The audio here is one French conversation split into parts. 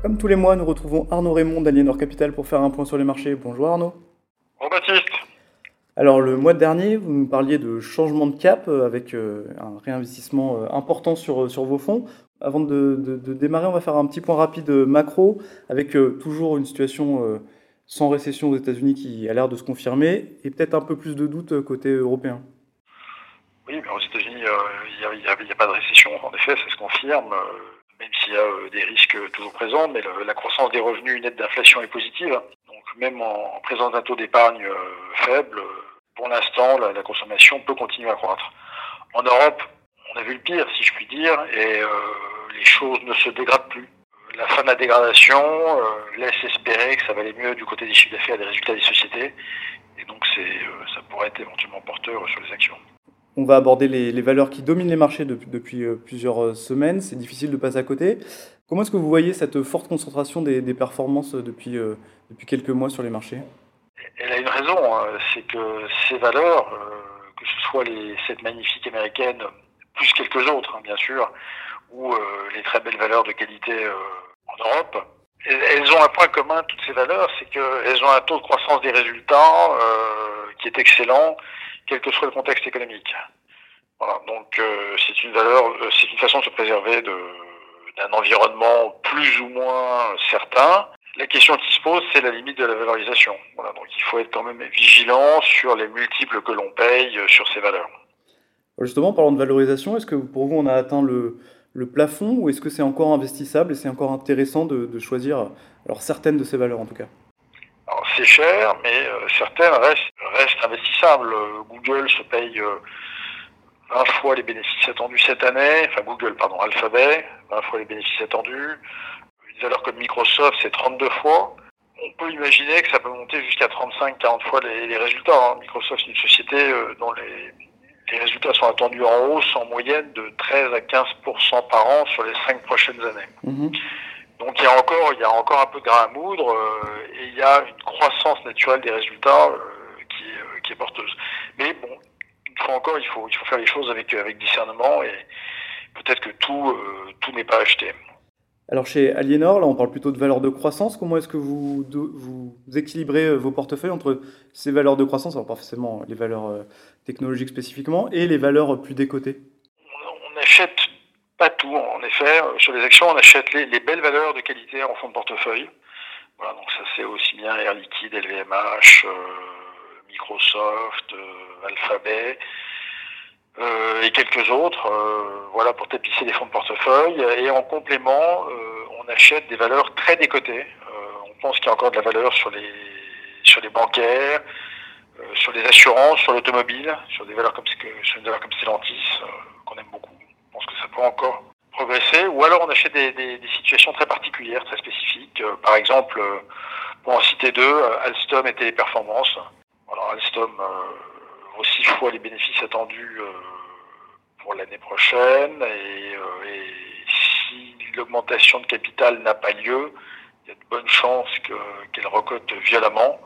Comme tous les mois, nous retrouvons Arnaud Raymond d'Aliénor Capital pour faire un point sur les marchés. Bonjour Arnaud. Bonjour Baptiste. Alors le mois dernier, vous nous parliez de changement de cap euh, avec euh, un réinvestissement euh, important sur, sur vos fonds. Avant de, démarrer, on va faire un petit point rapide macro avec toujours une situation sans récession aux États-Unis qui a l'air de se confirmer et peut-être un peu plus de doutes côté européen. Oui, mais aux États-Unis, il n'y a, a, pas de récession. En effet, ça se confirme même s'il y a euh, des risques toujours présents, mais la croissance des revenus nets d'inflation est positive. Donc même en, présence d'un taux d'épargne euh, faible, pour l'instant, la, consommation peut continuer à croître. En Europe, on a vu le pire, si je puis dire, et euh, les choses ne se dégradent plus. La fin de la dégradation laisse espérer que ça va aller mieux du côté des chiffres d'affaires et des résultats des sociétés, et donc ça pourrait être éventuellement porteur sur les actions. On va aborder les, valeurs qui dominent les marchés depuis, euh, plusieurs euh, semaines. C'est difficile de passer à côté. Comment est-ce que vous voyez cette forte concentration des, performances depuis, euh, depuis quelques mois sur les marchés? Elle a une raison, hein. c'est que ces valeurs, que ce soit les, cette magnifique américaine, plus quelques autres hein, bien sûr, ou les très belles valeurs de qualité en Europe, elles ont un point commun, toutes ces valeurs, c'est qu'elles ont un taux de croissance des résultats qui est excellent quel que soit le contexte économique. Voilà, donc euh, c'est une valeur, euh, c'est une façon de se préserver d'un environnement plus ou moins certain. La question qui se pose, c'est la limite de la valorisation. Voilà, donc il faut être quand même vigilant sur les multiples que l'on paye euh, sur ces valeurs. Justement, parlant de valorisation, est-ce que pour vous on a atteint le, le plafond ou est-ce que c'est encore investissable et c'est encore intéressant de, de choisir alors certaines de ces valeurs en tout cas? C'est cher, mais euh, certaines restent, restent, investissables. Google se paye 20 euh, fois les bénéfices attendus cette année, enfin Google, pardon, Alphabet, 20 fois les bénéfices attendus. Une valeur comme Microsoft, c'est 32 fois. On peut imaginer que ça peut monter jusqu'à 35-40 fois les, résultats. Hein. Microsoft, c'est une société euh, dont les, résultats sont attendus en hausse en moyenne de 13 à 15% par an sur les 5 prochaines années. Mhm. Donc il y a encore, il y a encore un peu de grain à moudre euh, et il y a une croissance naturelle des résultats euh, qui, est, euh, qui est porteuse. Mais bon, une fois encore, il faut, il faut faire les choses avec, avec discernement et peut-être que tout, tout n'est pas acheté. Alors chez Aliénor, là on parle plutôt de valeurs de croissance. Comment est-ce que vous, vous équilibrez vos portefeuilles entre ces valeurs de croissance, alors pas forcément les valeurs technologiques spécifiquement, et les valeurs plus décotées? On achète pas tout, en effet. Euh, sur les actions, on achète les, belles valeurs de qualité en fonds de portefeuille. Voilà, donc ça c'est aussi bien Air Liquide, LVMH, euh, Microsoft, euh, Alphabet et quelques autres. voilà pour tapisser les fonds de portefeuille. Et en complément, on achète des valeurs très décotées. on pense qu'il y a encore de la valeur sur les sur les bancaires, sur les assurances, sur l'automobile, sur des valeurs comme sur des valeurs comme Stellantis encore progresser. Ou alors on achète des, situations très particulières, très spécifiques. Euh, par exemple, euh, pour en citer deux, euh, Alstom et Téléperformance. Alors Alstom vaut six fois les bénéfices attendus pour l'année prochaine. Et, si l'augmentation de capital n'a pas lieu, il y a de bonnes chances qu'elle recote violemment.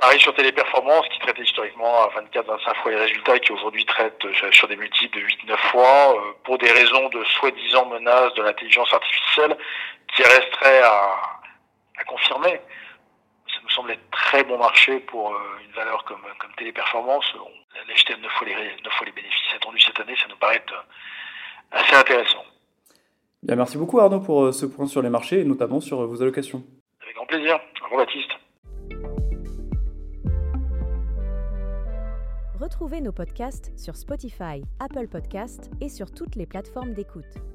Pareil sur Téléperformance, qui traitait historiquement à 24-25 fois les résultats et qui aujourd'hui traite euh, sur des multiples de 8-9 fois, euh, pour des raisons de soi-disant menaces de l'intelligence artificielle qui resteraient à, confirmer. Ça nous semble être très bon marché pour euh, une valeur comme, comme Téléperformance. On a acheté 9 fois, les, 9 fois les bénéfices attendus cette année, ça nous paraît assez intéressant. Bien, merci beaucoup Arnaud pour ce point sur les marchés et notamment sur vos allocations. Avec grand plaisir. Au revoir Baptiste. Retrouvez nos podcasts sur Spotify, Apple Podcasts et sur toutes les plateformes d'écoute.